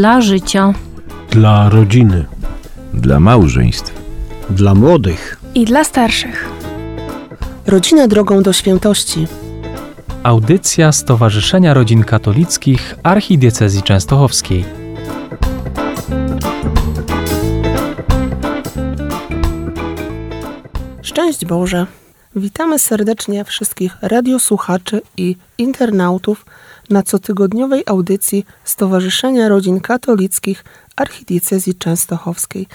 Dla życia. Dla rodziny. Dla małżeństw. Dla młodych. I dla starszych. Rodzina drogą do świętości. Audycja Stowarzyszenia Rodzin Katolickich Archidiecezji Częstochowskiej. Szczęść Boże! Witamy serdecznie wszystkich radiosłuchaczy i internautów na cotygodniowej audycji Stowarzyszenia Rodzin Katolickich Archidiecezji Częstochowskiej.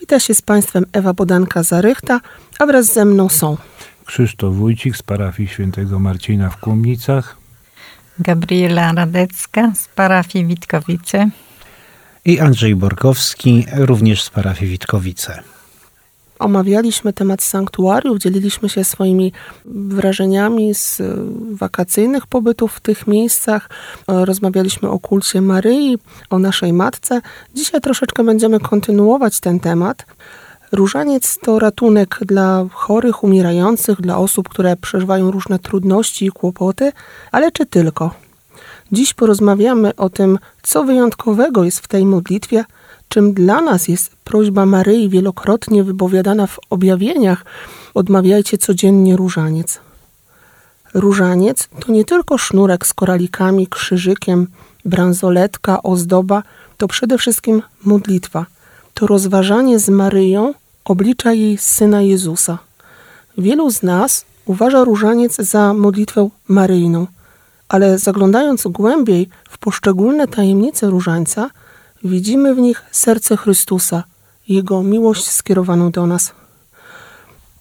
Wita się z Państwem Ewa Bodanka-Zarychta, a wraz ze mną są Krzysztof Wójcik z parafii świętego Marcina w Kłomnicach Gabriela Radecka z parafii Witkowice i Andrzej Borkowski, również z parafii Witkowice. Omawialiśmy temat sanktuariów, dzieliliśmy się swoimi wrażeniami z wakacyjnych pobytów w tych miejscach. Rozmawialiśmy o kulcie Maryi, o naszej matce. Dzisiaj troszeczkę będziemy kontynuować ten temat. Różaniec to ratunek dla chorych, umierających, dla osób, które przeżywają różne trudności i kłopoty, ale czy tylko? Dziś porozmawiamy o tym, co wyjątkowego jest w tej modlitwie, czym dla nas jest prośba Maryi wielokrotnie wypowiadana w objawieniach. Odmawiajcie codziennie różaniec. Różaniec to nie tylko sznurek z koralikami, krzyżykiem, bransoletka, ozdoba, to przede wszystkim modlitwa. To rozważanie z Maryją oblicza jej Syna Jezusa. Wielu z nas uważa różaniec za modlitwę maryjną, ale zaglądając głębiej w poszczególne tajemnice różańca, widzimy w nich serce Chrystusa, Jego miłość skierowaną do nas.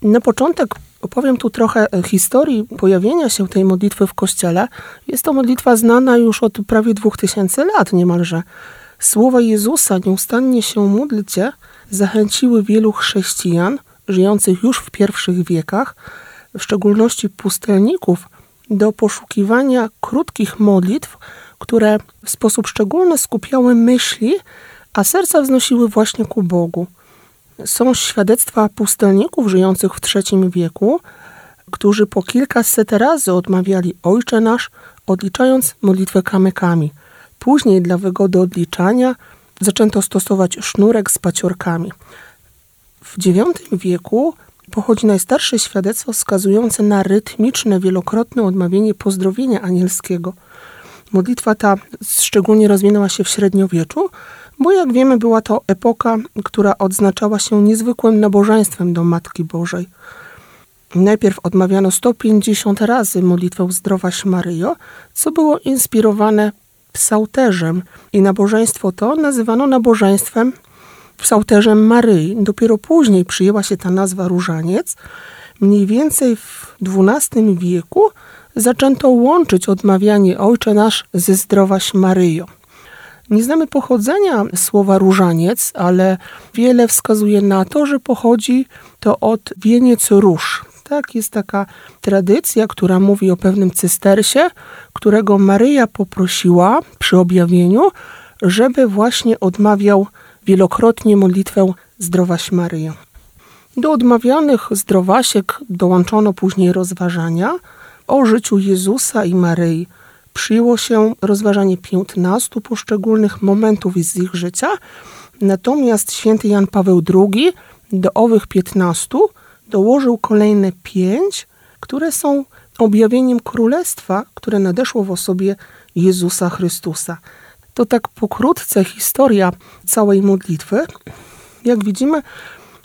Na początek opowiem tu trochę historii pojawienia się tej modlitwy w Kościele. Jest to modlitwa znana już od prawie dwóch tysięcy lat niemalże. Słowa Jezusa nieustannie się módlcie zachęciły wielu chrześcijan żyjących już w pierwszych wiekach, w szczególności pustelników, do poszukiwania krótkich modlitw, które w sposób szczególny skupiały myśli, a serca wznosiły właśnie ku Bogu. Są świadectwa pustelników żyjących w III wieku, którzy po kilkaset razy odmawiali Ojcze Nasz, odliczając modlitwę kamykami. Później dla wygody odliczania zaczęto stosować sznurek z paciorkami. W IX wieku pochodzi najstarsze świadectwo wskazujące na rytmiczne, wielokrotne odmawianie pozdrowienia anielskiego. Modlitwa ta szczególnie rozwinęła się w średniowieczu, bo jak wiemy, była to epoka, która odznaczała się niezwykłym nabożeństwem do Matki Bożej. Najpierw odmawiano 150 razy modlitwę Zdrowaś Maryjo, co było inspirowane psałterzem i nabożeństwo to nazywano nabożeństwem psałterzem Maryi. Dopiero później przyjęła się ta nazwa różaniec. Mniej więcej w XII wieku zaczęto łączyć odmawianie Ojcze Nasz ze Zdrowaś Maryjo. Nie znamy pochodzenia słowa różaniec, ale wiele wskazuje na to, że pochodzi to od wieniec róż. Tak, jest taka tradycja, która mówi o pewnym cystersie, którego Maryja poprosiła przy objawieniu, żeby właśnie odmawiał wielokrotnie modlitwę Zdrowaś Maryjo. Do odmawianych zdrowasiek dołączono później rozważania o życiu Jezusa i Maryi. Przyjęło się rozważanie 15 poszczególnych momentów z ich życia, natomiast święty Jan Paweł II do owych 15 dołożył kolejne pięć, które są objawieniem królestwa, które nadeszło w osobie Jezusa Chrystusa. To tak pokrótce historia całej modlitwy. Jak widzimy,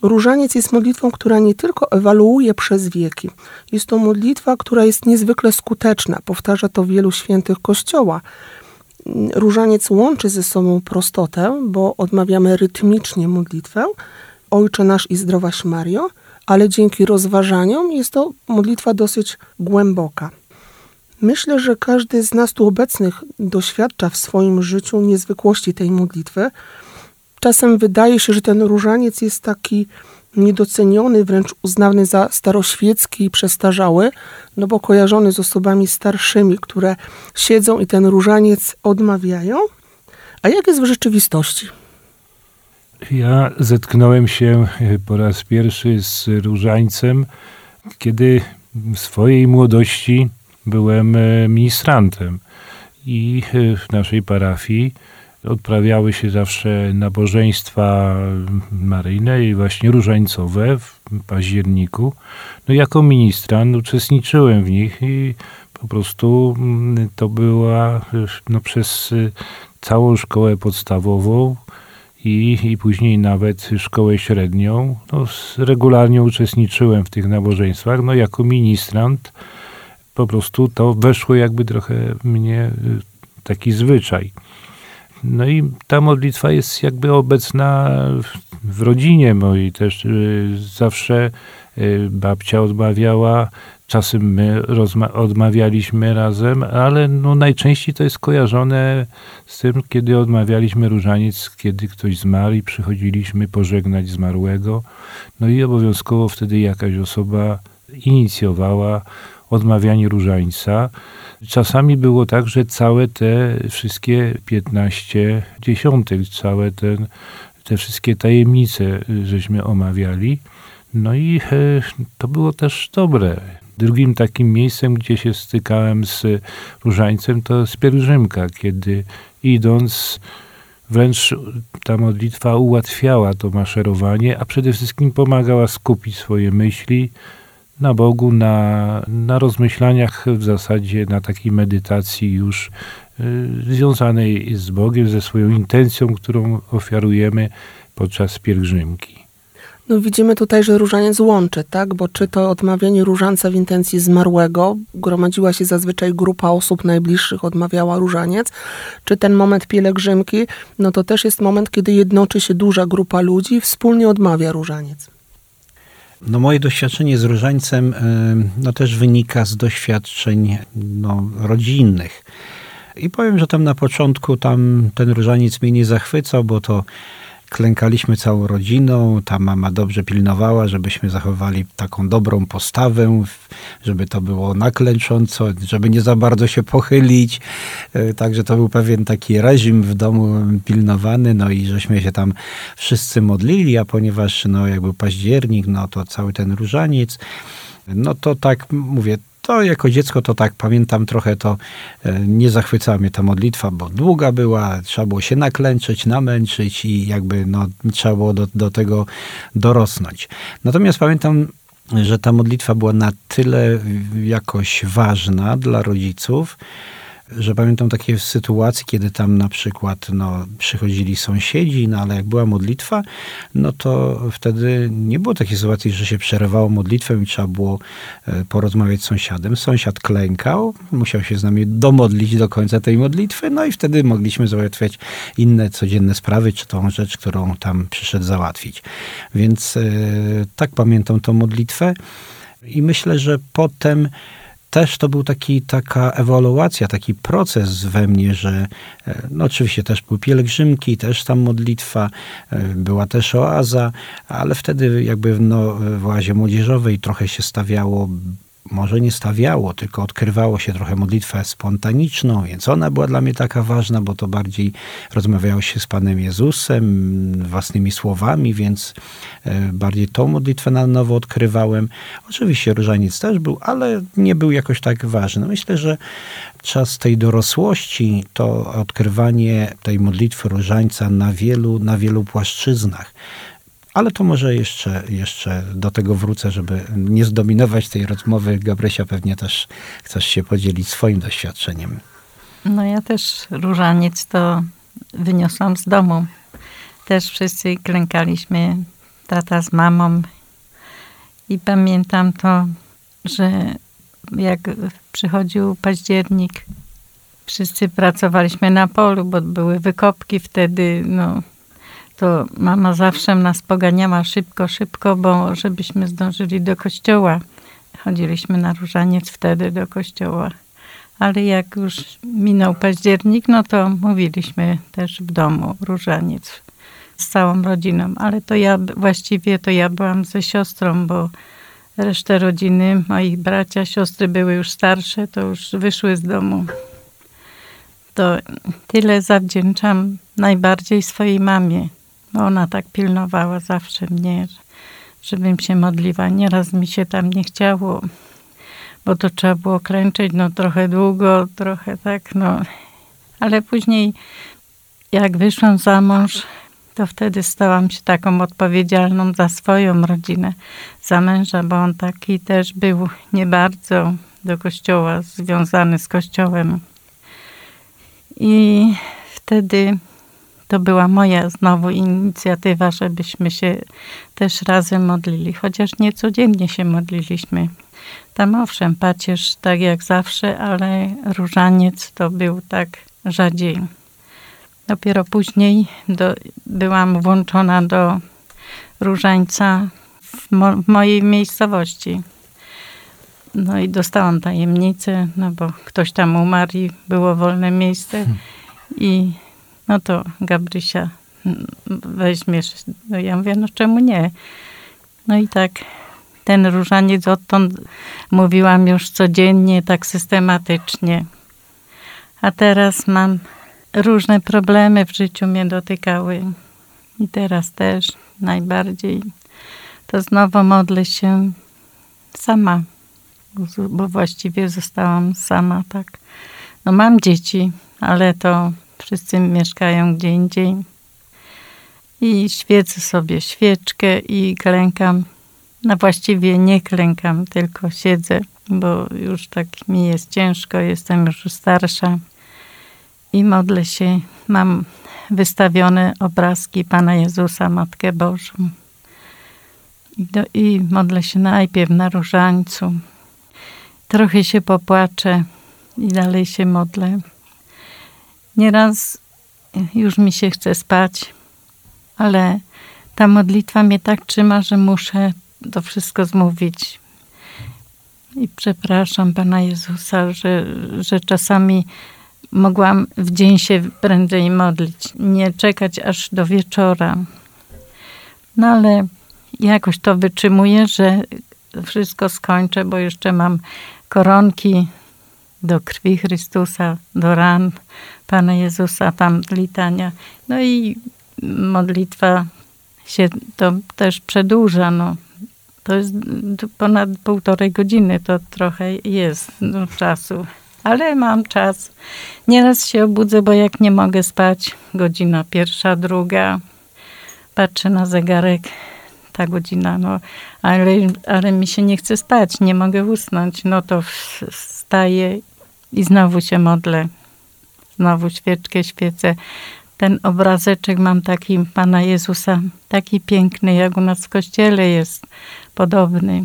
Różaniec jest modlitwą, która nie tylko ewaluuje przez wieki. Jest to modlitwa, która jest niezwykle skuteczna. Powtarza to wielu świętych Kościoła. Różaniec łączy ze sobą prostotę, bo odmawiamy rytmicznie modlitwę Ojcze nasz i zdrowaś Mario, ale dzięki rozważaniom jest to modlitwa dosyć głęboka. Myślę, że każdy z nas tu obecnych doświadcza w swoim życiu niezwykłości tej modlitwy. Czasem wydaje się, że ten różaniec jest taki niedoceniony, wręcz uznany za staroświecki i przestarzały, no bo kojarzony z osobami starszymi, które siedzą i ten różaniec odmawiają. A jak jest w rzeczywistości? Ja zetknąłem się po raz pierwszy z różańcem, kiedy w swojej młodości byłem ministrantem i w naszej parafii Odprawiały się zawsze nabożeństwa maryjne i właśnie różańcowe w październiku. No jako ministrant uczestniczyłem w nich i po prostu mm, to była no, przez całą szkołę podstawową i, i później nawet szkołę średnią. No, regularnie uczestniczyłem w tych nabożeństwach. No jako ministrant po prostu to weszło jakby trochę mnie y, taki zwyczaj. No i ta modlitwa jest jakby obecna w, rodzinie mojej też. y, Zawsze y, babcia odmawiała, czasem my odmawialiśmy razem, ale no najczęściej to jest kojarzone z tym, kiedy odmawialiśmy różaniec, kiedy ktoś zmarł i przychodziliśmy pożegnać zmarłego. No i obowiązkowo wtedy jakaś osoba inicjowała odmawianie różańca. Czasami było tak, że całe te wszystkie 15 dziesiątek, całe ten, te wszystkie tajemnice y, żeśmy omawiali. No i e, to było też dobre. Drugim takim miejscem, gdzie się stykałem z różańcem, to jest pielgrzymka, kiedy idąc wręcz ta modlitwa ułatwiała to maszerowanie, a przede wszystkim pomagała skupić swoje myśli na Bogu, na, na rozmyślaniach w zasadzie, na takiej medytacji już y, związanej z Bogiem, ze swoją intencją, którą ofiarujemy podczas pielgrzymki. No widzimy tutaj, że różaniec łączy, tak? Bo czy to odmawianie różańca w intencji zmarłego, gromadziła się zazwyczaj grupa osób najbliższych, odmawiała różaniec, czy ten moment pielgrzymki, no to też jest moment, kiedy jednoczy się duża grupa ludzi i wspólnie odmawia różaniec. No moje doświadczenie z różańcem y, no też wynika z doświadczeń no, rodzinnych. I powiem, że tam na początku tam ten różaniec mnie nie zachwycał, bo to klękaliśmy całą rodziną, ta mama dobrze pilnowała, żebyśmy zachowali taką dobrą postawę, żeby to było naklęcząco, żeby nie za bardzo się pochylić. E, Także to był pewien taki reżim w domu pilnowany, no i żeśmy się tam wszyscy modlili, a ponieważ no jak był październik, no to cały ten różaniec, no to tak mówię, to jako dziecko to tak pamiętam trochę to e, nie zachwycała mnie ta modlitwa, bo długa była, trzeba było się naklęczyć, namęczyć i jakby no, trzeba było do, do tego dorosnąć. Natomiast pamiętam, że ta modlitwa była na tyle jakoś ważna dla rodziców, że pamiętam takie sytuacje, kiedy tam na przykład no, przychodzili sąsiedzi, no ale jak była modlitwa, no to wtedy nie było takiej sytuacji, że się przerywało modlitwę i trzeba było e, porozmawiać z sąsiadem. Sąsiad klękał, musiał się z nami domodlić do końca tej modlitwy, no i wtedy mogliśmy załatwiać inne codzienne sprawy, czy tą rzecz, którą tam przyszedł załatwić. Więc e, tak pamiętam tą modlitwę i myślę, że potem też to był taki, taka ewaluacja, taki proces we mnie, że e, no oczywiście też były pielgrzymki, też tam modlitwa, e, była też oaza, ale wtedy jakby no, w oazie młodzieżowej trochę się stawiało może nie stawiało, tylko odkrywało się trochę modlitwę spontaniczną, więc ona była dla mnie taka ważna, bo to bardziej rozmawiało się z Panem Jezusem, własnymi słowami, więc e, bardziej tą modlitwę na nowo odkrywałem. Oczywiście różaniec też był, ale nie był jakoś tak ważny. Myślę, że czas tej dorosłości to odkrywanie tej modlitwy różańca na wielu, na wielu płaszczyznach. Ale to może jeszcze, jeszcze do tego wrócę, żeby nie zdominować tej rozmowy. Gabrysia, pewnie też chcesz się podzielić swoim doświadczeniem. No ja też różaniec to wyniosłam z domu. Też wszyscy klękaliśmy, tata z mamą. I pamiętam to, że jak przychodził październik, wszyscy pracowaliśmy na polu, bo były wykopki wtedy, no to mama zawsze nas poganiała szybko, szybko, bo żebyśmy zdążyli do kościoła. Chodziliśmy na różaniec wtedy do kościoła. Ale jak już minął październik, no to mówiliśmy też w domu różaniec z całą rodziną. Ale to ja właściwie to ja byłam ze siostrą, bo resztę rodziny, moi bracia, siostry były już starsze, to już wyszły z domu. To tyle zawdzięczam najbardziej swojej mamie. Ona tak pilnowała zawsze mnie, żebym się modliła. Nieraz mi się tam nie chciało, bo to trzeba było klęczeć no trochę długo, trochę tak, no. Ale później jak wyszłam za mąż, to wtedy stałam się taką odpowiedzialną za swoją rodzinę, za męża, bo on taki też był nie bardzo do kościoła, związany z kościołem. I wtedy to była moja znowu inicjatywa, żebyśmy się też razem modlili, chociaż nie codziennie się modliliśmy. Tam owszem, pacierz tak jak zawsze, ale różaniec to był tak rzadziej. Dopiero później do, byłam włączona do różańca w, mo, w mojej miejscowości. No i dostałam tajemnicę, no bo ktoś tam umarł i było wolne miejsce. I no to Gabrysia, weźmiesz. No ja mówię, no czemu nie? No i tak ten różaniec odtąd mówiłam już codziennie, tak systematycznie. A teraz mam różne problemy w życiu mnie dotykały. I teraz też najbardziej. To znowu modlę się sama, bo właściwie zostałam sama, tak. No mam dzieci, ale to wszyscy mieszkają gdzie indziej. I świecę sobie świeczkę i klękam. No właściwie nie klękam, tylko siedzę, bo już tak mi jest ciężko, jestem już starsza i modlę się. Mam wystawione obrazki Pana Jezusa, Matkę Bożą. I, do, I modlę się najpierw na różańcu. Trochę się popłaczę i dalej się modlę. Nieraz już mi się chce spać, ale ta modlitwa mnie tak trzyma, że muszę to wszystko zmówić. I przepraszam Pana Jezusa, że, że czasami mogłam w dzień się prędzej modlić, nie czekać aż do wieczora. No ale jakoś to wytrzymuję, że wszystko skończę, bo jeszcze mam koronki do krwi Chrystusa, do ran Pana Jezusa, tam litania. No i modlitwa się to też przedłuża. No. To jest ponad półtorej godziny, to trochę jest no, czasu ale mam czas. Nieraz się obudzę, bo jak nie mogę spać, godzina pierwsza, druga, patrzę na zegarek, ta godzina, no, ale, ale mi się nie chce spać, nie mogę usnąć, no to wstaję i znowu się modlę. Znowu świeczkę świecę. Ten obrazeczek mam taki Pana Jezusa, taki piękny, jak u nas w kościele jest podobny.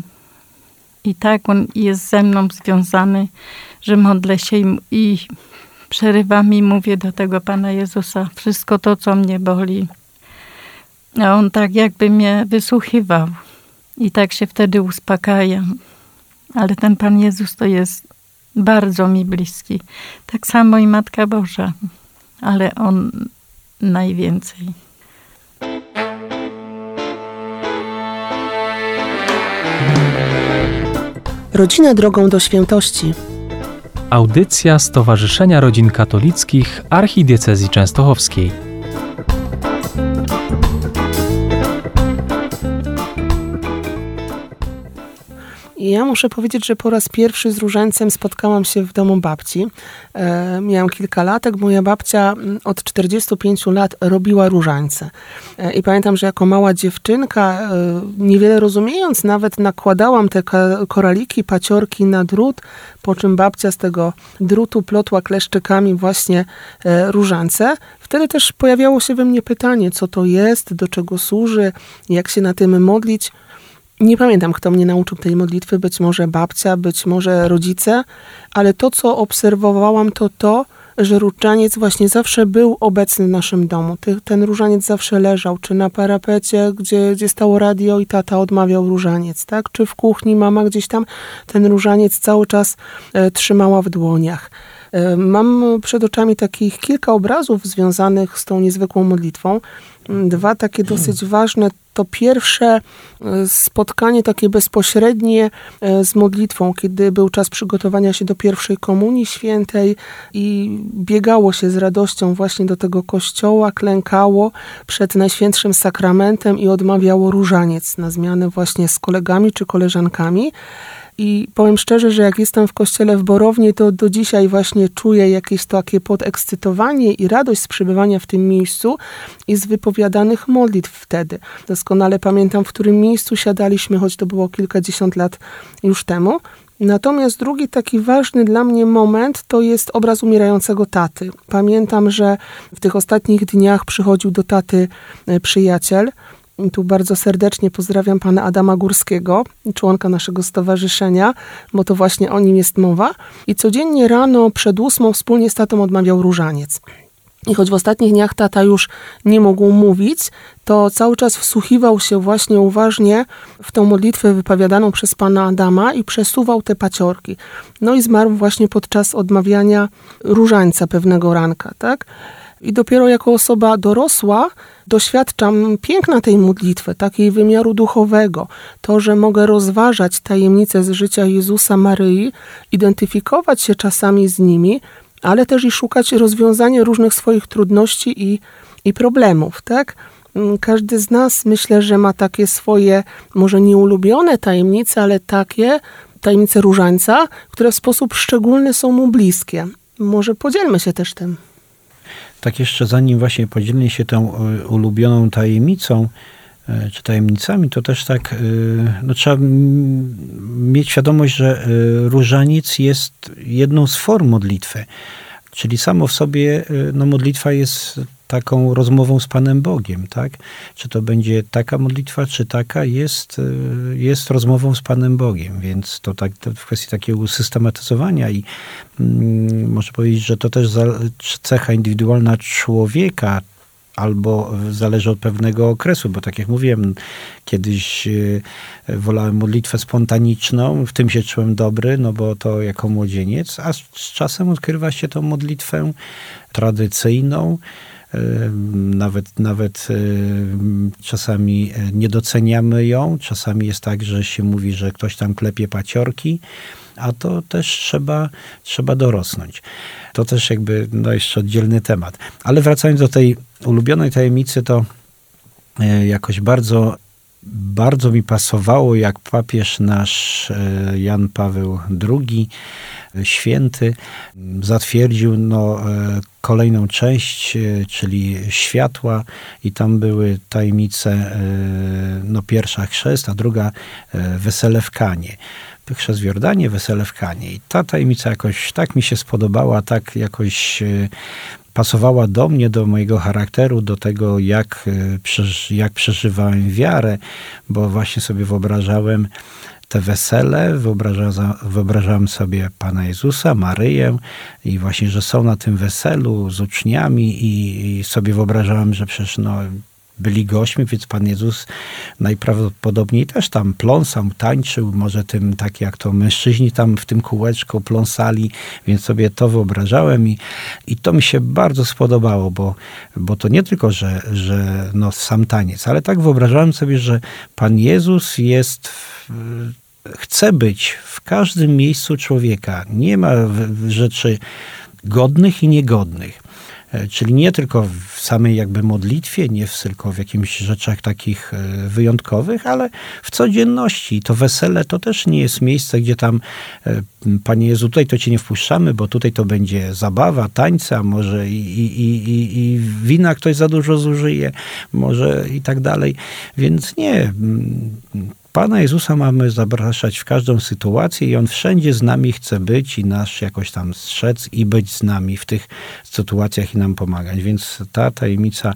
I tak on jest ze mną związany, że modlę się i, i przerywam i mówię do tego Pana Jezusa wszystko to, co mnie boli. A On tak jakby mnie wysłuchiwał i tak się wtedy uspokajam. Ale ten Pan Jezus to jest bardzo mi bliski. Tak samo i Matka Boża, ale On najwięcej. Rodzina drogą do świętości. Audycja Stowarzyszenia Rodzin Katolickich Archidiecezji Częstochowskiej. Ja muszę powiedzieć, że po raz pierwszy z różańcem spotkałam się w domu babci. E, miałam kilka latek. Moja babcia mm, od 45 lat robiła różańce. E, I pamiętam, że jako mała dziewczynka, e, niewiele rozumiejąc, nawet nakładałam te koraliki, paciorki na drut, po czym babcia z tego drutu plotła kleszczykami właśnie e, różance. Wtedy też pojawiało się we mnie pytanie, co to jest, do czego służy, jak się na tym modlić. Nie pamiętam, kto mnie nauczył tej modlitwy, być może babcia, być może rodzice, ale to, co obserwowałam, to to, że różaniec właśnie zawsze był obecny w naszym domu. Ten różaniec zawsze leżał, czy na parapecie, gdzie, gdzie stało radio i tata odmawiał różaniec, tak? Czy w kuchni mama gdzieś tam ten różaniec cały czas e, trzymała w dłoniach. E, mam przed oczami takich kilka obrazów związanych z tą niezwykłą modlitwą. Dwa takie dosyć ważne. To pierwsze e, spotkanie takie bezpośrednie e, z modlitwą, kiedy był czas przygotowania się do pierwszej komunii świętej i biegało się z radością właśnie do tego kościoła, klękało przed Najświętszym Sakramentem i odmawiało różaniec na zmianę właśnie z kolegami czy koleżankami. I powiem szczerze, że jak jestem w kościele w Borownie, to do dzisiaj właśnie czuję jakieś takie podekscytowanie i radość z przebywania w tym miejscu i z wypowiadanych modlitw wtedy. Doskonale pamiętam, w którym miejscu siadaliśmy, choć to było kilkadziesiąt lat już temu. Natomiast drugi taki ważny dla mnie moment to jest obraz umierającego taty. Pamiętam, że w tych ostatnich dniach przychodził do taty e, przyjaciel. I tu bardzo serdecznie pozdrawiam pana Adama Górskiego, członka naszego stowarzyszenia, bo to właśnie o nim jest mowa. I codziennie rano przed ósmą wspólnie z tatą odmawiał różaniec. I choć w ostatnich dniach tata już nie mógł mówić, to cały czas wsłuchiwał się właśnie uważnie w tą modlitwę wypowiadaną przez pana Adama i przesuwał te paciorki. No i zmarł właśnie podczas odmawiania różańca pewnego ranka, tak? I dopiero jako osoba dorosła doświadczam piękna tej modlitwy, takiej wymiaru duchowego. To, że mogę rozważać tajemnice z życia Jezusa Maryi, identyfikować się czasami z nimi, ale też i szukać rozwiązania różnych swoich trudności i, i problemów, tak? Mm, każdy z nas myślę, że ma takie swoje, może nieulubione tajemnice, ale takie tajemnice różańca, które w sposób szczególny są mu bliskie. Może podzielmy się też tym. Tak jeszcze zanim właśnie podzielnie się tą e, ulubioną tajemnicą, e, czy tajemnicami, to też tak, e, no trzeba mieć świadomość, że różaniec jest jedną z form modlitwy. Czyli samo w sobie no, modlitwa jest taką rozmową z Panem Bogiem, tak? Czy to będzie taka modlitwa, czy taka, jest, jest rozmową z Panem Bogiem, więc to tak to w kwestii takiego usystematyzowania i mm, można powiedzieć, że to też cecha indywidualna człowieka, albo zależy od pewnego okresu, bo tak jak mówiłem, kiedyś e, wolałem modlitwę spontaniczną, w tym się czułem dobry, no bo to jako młodzieniec, a z czasem odkrywa się tą modlitwę tradycyjną, nawet, nawet e, czasami nie doceniamy ją, czasami jest tak, że się mówi, że ktoś tam klepie paciorki, a to też trzeba, trzeba dorosnąć. To też jakby no jeszcze oddzielny temat. Ale wracając do tej ulubionej tajemnicy, to e, jakoś bardzo bardzo mi pasowało, jak papież nasz e, Jan Paweł II, e, święty, zatwierdził no, kolejną część, czyli światła, i tam były tajemnice, no, pierwsza chrzest, a druga wesele w Kanie chrzest w Jordanie, wesele w Kanie. I ta tajemnica jakoś tak mi się spodobała, tak jakoś e, pasowała do mnie, do mojego charakteru, do tego, jak, e, jak przeżywałem wiarę, bo właśnie sobie wyobrażałem te wesele, wyobrażałem, wyobrażałem sobie Pana Jezusa, Maryję i właśnie, że są na tym weselu z uczniami i, i sobie wyobrażałem, że przecież no, byli gośćmi, więc Pan Jezus najprawdopodobniej też tam pląsał, tańczył, może tym tak jak to mężczyźni tam w tym kółeczku pląsali, więc sobie to wyobrażałem i, i to mi się bardzo spodobało, bo, bo to nie tylko, że, że no, sam taniec, ale tak wyobrażałem sobie, że Pan Jezus jest w, chce być w każdym miejscu człowieka. Nie ma rzeczy godnych i niegodnych. E, czyli nie tylko w samej jakby modlitwie, nie tylko w jakichś rzeczach takich e, wyjątkowych, ale w codzienności. To wesele to też nie jest miejsce, gdzie tam e, Panie Jezu, tutaj to cię nie wpuszczamy, bo tutaj to będzie zabawa, tańca, może i, i, i, i wina ktoś za dużo zużyje, może i tak dalej. Więc nie, Pana Jezusa mamy zapraszać w każdą sytuację i On wszędzie z nami chce być i nas jakoś tam strzec i być z nami w tych sytuacjach i nam pomagać. Więc ta tajemnica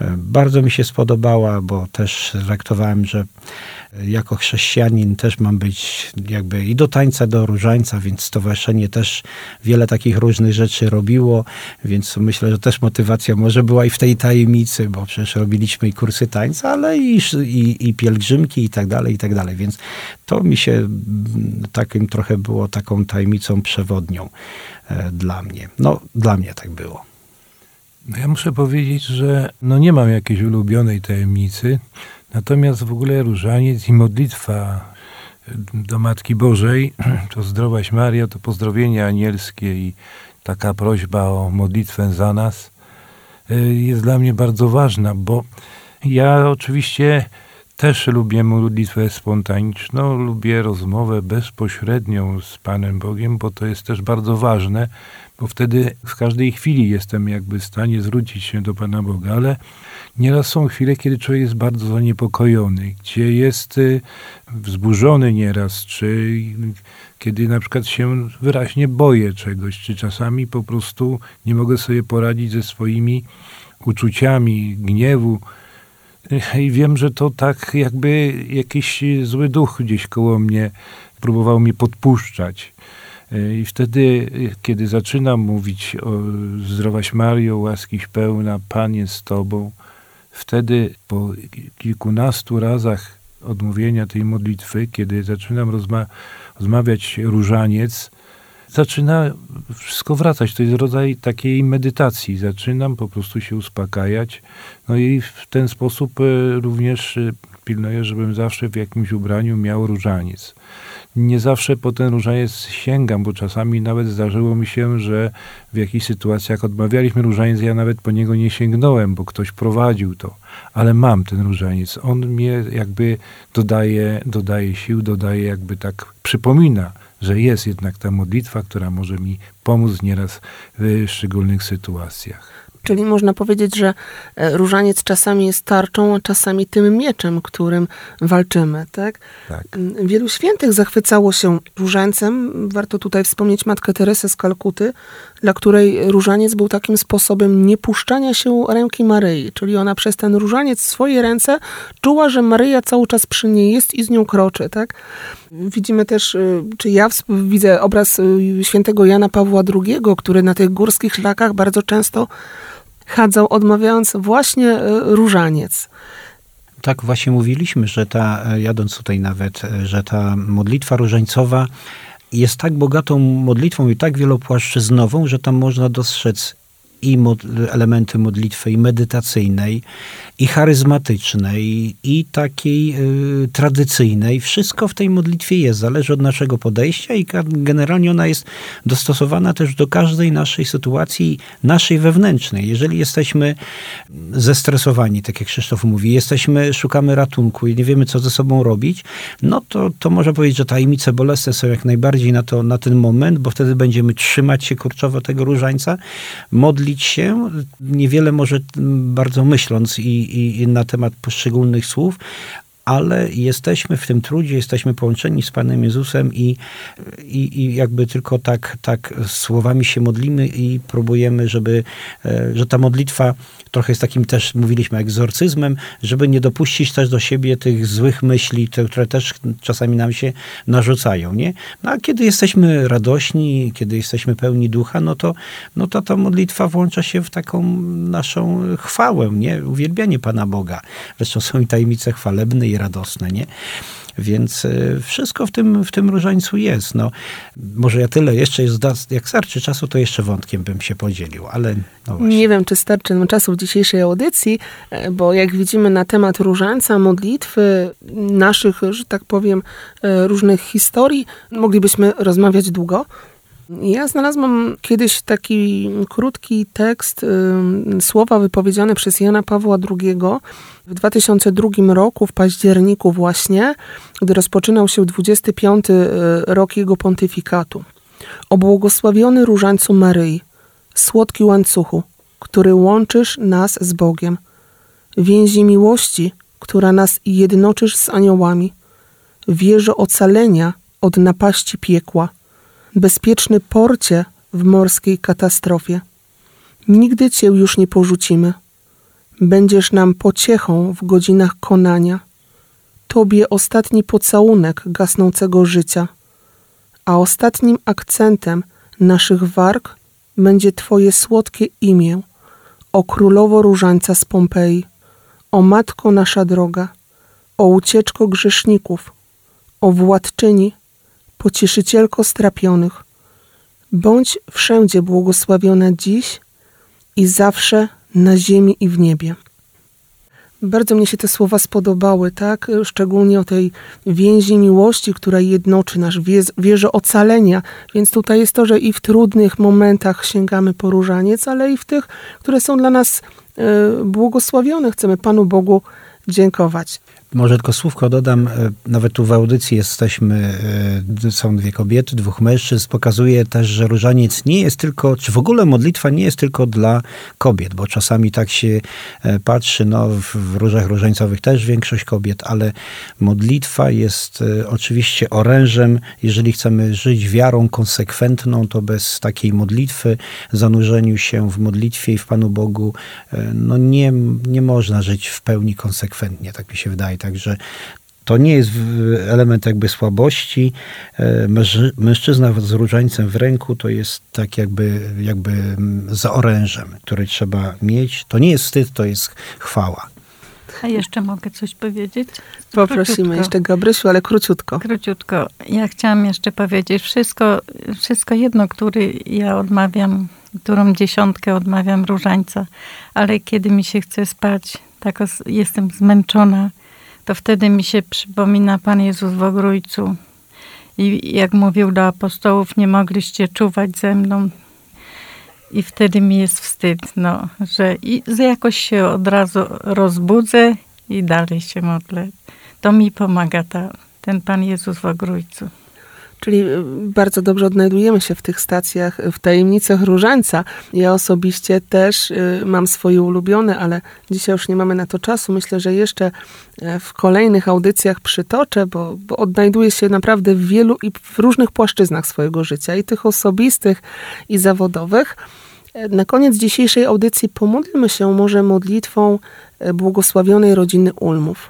e, bardzo mi się spodobała, bo też traktowałem, że jako chrześcijanin też mam być jakby i do tańca, do różańca, więc stowarzyszenie też wiele takich różnych rzeczy robiło, więc myślę, że też motywacja może była i w tej tajemnicy, bo przecież robiliśmy i kursy tańca, ale i, i, i pielgrzymki i tak dalej, i tak dalej, więc to mi się takim trochę było taką tajemnicą przewodnią e, dla mnie. No, dla mnie tak było. No ja muszę powiedzieć, że no nie mam jakiejś ulubionej tajemnicy. Natomiast w ogóle różaniec i modlitwa do Matki Bożej, to zdrowaś Maria, to pozdrowienie anielskie i taka prośba o modlitwę za nas y, jest dla mnie bardzo ważna, bo ja oczywiście Też lubię modlitwę spontaniczną, lubię rozmowę bezpośrednią z Panem Bogiem, bo to jest też bardzo ważne, bo wtedy w każdej chwili jestem jakby w stanie zwrócić się do Pana Boga, ale nieraz są chwile, kiedy człowiek jest bardzo zaniepokojony, gdzie jest y, wzburzony nieraz, czy kiedy na przykład się wyraźnie boję czegoś, czy czasami po prostu nie mogę sobie poradzić ze swoimi uczuciami gniewu. I wiem, że to tak jakby jakiś zły duch gdzieś koło mnie próbował mnie podpuszczać. I wtedy, kiedy zaczynam mówić o zdrowaś Mario, łaskiś pełna, Pan jest z Tobą, wtedy po kilkunastu razach odmówienia tej modlitwy, kiedy zaczynam rozma rozmawiać różaniec, zaczyna wszystko wracać. To jest rodzaj takiej medytacji. Zaczynam po prostu się uspokajać. No i w ten sposób e, również e, pilnuję, żebym zawsze w jakimś ubraniu miał różaniec. Nie zawsze po ten różaniec sięgam, bo czasami nawet zdarzyło mi się, że w jakichś sytuacjach odmawialiśmy różaniec, ja nawet po niego nie sięgnąłem, bo ktoś prowadził to. Ale mam ten różaniec. On mnie jakby dodaje, dodaje sił, dodaje jakby tak, przypomina, że jest jednak ta modlitwa, która może mi pomóc nieraz w szczególnych sytuacjach. Czyli można powiedzieć, że e, różaniec czasami jest tarczą, a czasami tym mieczem, którym walczymy, tak? Tak. Mm, Wielu świętych zachwycało się różańcem. Warto tutaj wspomnieć Matkę Teresę z Kalkuty, dla której różaniec był takim sposobem niepuszczania się ręki Maryi. Czyli ona przez ten różaniec swoje ręce czuła, że Maryja cały czas przy niej jest i z nią kroczy, tak? Widzimy też, y, czy ja widzę obraz y, świętego Jana Pawła II, który na tych górskich szlakach bardzo często chadzał, odmawiając właśnie y, różaniec. Tak właśnie mówiliśmy, że ta, jadąc tutaj nawet, że ta modlitwa różańcowa jest tak bogatą modlitwą i tak wielopłaszczyznową, że tam można dostrzec i mod, elementy modlitwy i medytacyjnej, i charyzmatycznej, i takiej y, tradycyjnej. Wszystko w tej modlitwie jest, zależy od naszego podejścia i generalnie ona jest dostosowana też do każdej naszej sytuacji, naszej wewnętrznej. Jeżeli jesteśmy zestresowani, tak jak Krzysztof mówi, jesteśmy, szukamy ratunku i nie wiemy, co ze sobą robić, no to, to można powiedzieć, że tajemnice bolesne są jak najbardziej na, to, na ten moment, bo wtedy będziemy trzymać się kurczowo tego różańca, modlić się, niewiele może bardzo myśląc i, i na temat poszczególnych słów, ale jesteśmy w tym trudzie, jesteśmy połączeni z Panem Jezusem i, i, i jakby tylko tak, tak słowami się modlimy i próbujemy, żeby, e, że ta modlitwa trochę jest takim też, mówiliśmy, egzorcyzmem, żeby nie dopuścić też do siebie tych złych myśli, te, które też czasami nam się narzucają, nie? No a kiedy jesteśmy radośni, kiedy jesteśmy pełni ducha, no to, no to ta modlitwa włącza się w taką naszą chwałę, nie? Uwielbianie Pana Boga. Zresztą są i tajemnice chwalebne radosne, nie? Więc y, wszystko w tym, w tym różańcu jest. No, może ja tyle jeszcze jest, jak starczy czasu, to jeszcze wątkiem bym się podzielił, ale no. Nie wiem, czy starczy nam czasu w dzisiejszej audycji, e, bo jak widzimy na temat różańca, modlitwy, naszych, że tak powiem, e, różnych historii, moglibyśmy rozmawiać długo. Ja znalazłam kiedyś taki krótki tekst, słowa wypowiedziane przez Jana Pawła II w 2002 roku, w październiku właśnie, gdy rozpoczynał się 25 y, rok jego pontyfikatu. O błogosławiony różańcu Maryi, słodki łańcuchu, który łączysz nas z Bogiem, więzi miłości, która nas jednoczysz z aniołami, wieżo ocalenia od napaści piekła, bezpieczny porcie w morskiej katastrofie. Nigdy Cię już nie porzucimy. Będziesz nam pociechą w godzinach konania. Tobie ostatni pocałunek gasnącego życia, a ostatnim akcentem naszych warg będzie Twoje słodkie imię, o królowo różańca z Pompeji, o matko nasza droga, o ucieczko grzeszników, o władczyni pocieszycielko strapionych, bądź wszędzie błogosławiona dziś i zawsze na ziemi i w niebie. Bardzo mnie się te słowa spodobały, tak? Szczególnie o tej więzi miłości, która jednoczy nasz wierzę ocalenia. Więc tutaj jest to, że i w trudnych momentach sięgamy po różaniec, ale i w tych, które są dla nas y, błogosławione. Chcemy Panu Bogu dziękować. Może tylko słówko dodam, e, nawet tu w audycji jesteśmy, e, są dwie kobiety, dwóch mężczyzn, pokazuje też, że różaniec nie jest tylko, czy w ogóle modlitwa nie jest tylko dla kobiet, bo czasami tak się e, patrzy, no w, różach różańcowych też większość kobiet, ale modlitwa jest oczywiście orężem, jeżeli chcemy żyć wiarą konsekwentną, to bez takiej modlitwy, zanurzeniu się w modlitwie i w Panu Bogu, no nie, nie można żyć w pełni konsekwentnie, tak mi się wydaje. Także to nie jest element jakby słabości. E, mężczyzna z różańcem w ręku to jest tak jakby, jakby za orężem, który trzeba mieć. To nie jest wstyd, to jest chwała. A jeszcze mogę coś powiedzieć? Poprosimy króciutko. jeszcze Gabrysiu, ale króciutko. Króciutko. Ja chciałam jeszcze powiedzieć, wszystko, wszystko jedno, który ja odmawiam, którą dziesiątkę odmawiam różańca, ale kiedy mi się chce spać, tak jestem zmęczona, to wtedy mi się przypomina Pan Jezus w Ogrójcu. I jak mówił do apostołów, nie mogliście czuwać ze mną. I wtedy mi jest wstyd, no, że i jakoś się od razu rozbudzę i dalej się modlę. To mi pomaga ta, ten Pan Jezus w Ogrójcu. Czyli y, bardzo dobrze odnajdujemy się w tych stacjach, w tajemnicach różańca. Ja osobiście też y, mam swoje ulubione, ale dzisiaj już nie mamy na to czasu. Myślę, że jeszcze e, w kolejnych audycjach przytoczę, bo, bo odnajduję się naprawdę w wielu i w różnych płaszczyznach swojego życia, i tych osobistych, i zawodowych. E, na koniec dzisiejszej audycji pomódlmy się może modlitwą e, błogosławionej rodziny Ulmów.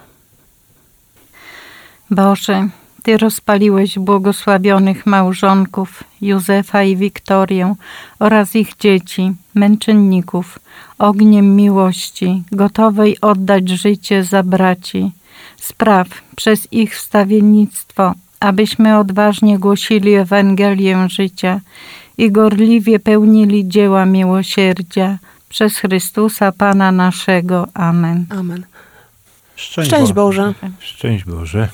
Boże, ty rozpaliłeś błogosławionych małżonków Józefa i Wiktorię oraz ich dzieci, męczenników, ogniem miłości, gotowej oddać życie za braci. Spraw przez ich wstawiennictwo, abyśmy odważnie głosili Ewangelię życia i gorliwie pełnili dzieła miłosierdzia przez Chrystusa Pana naszego. Amen. Amen. Szczęść, Szczęść Boże. Szczęść Boże.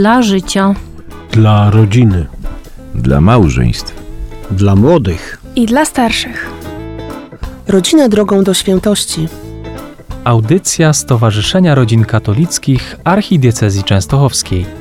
Dla życia. Dla rodziny. Dla małżeństw. Dla młodych. I dla starszych. Rodzina drogą do świętości. Audycja Stowarzyszenia Rodzin Katolickich Archidiecezji Częstochowskiej.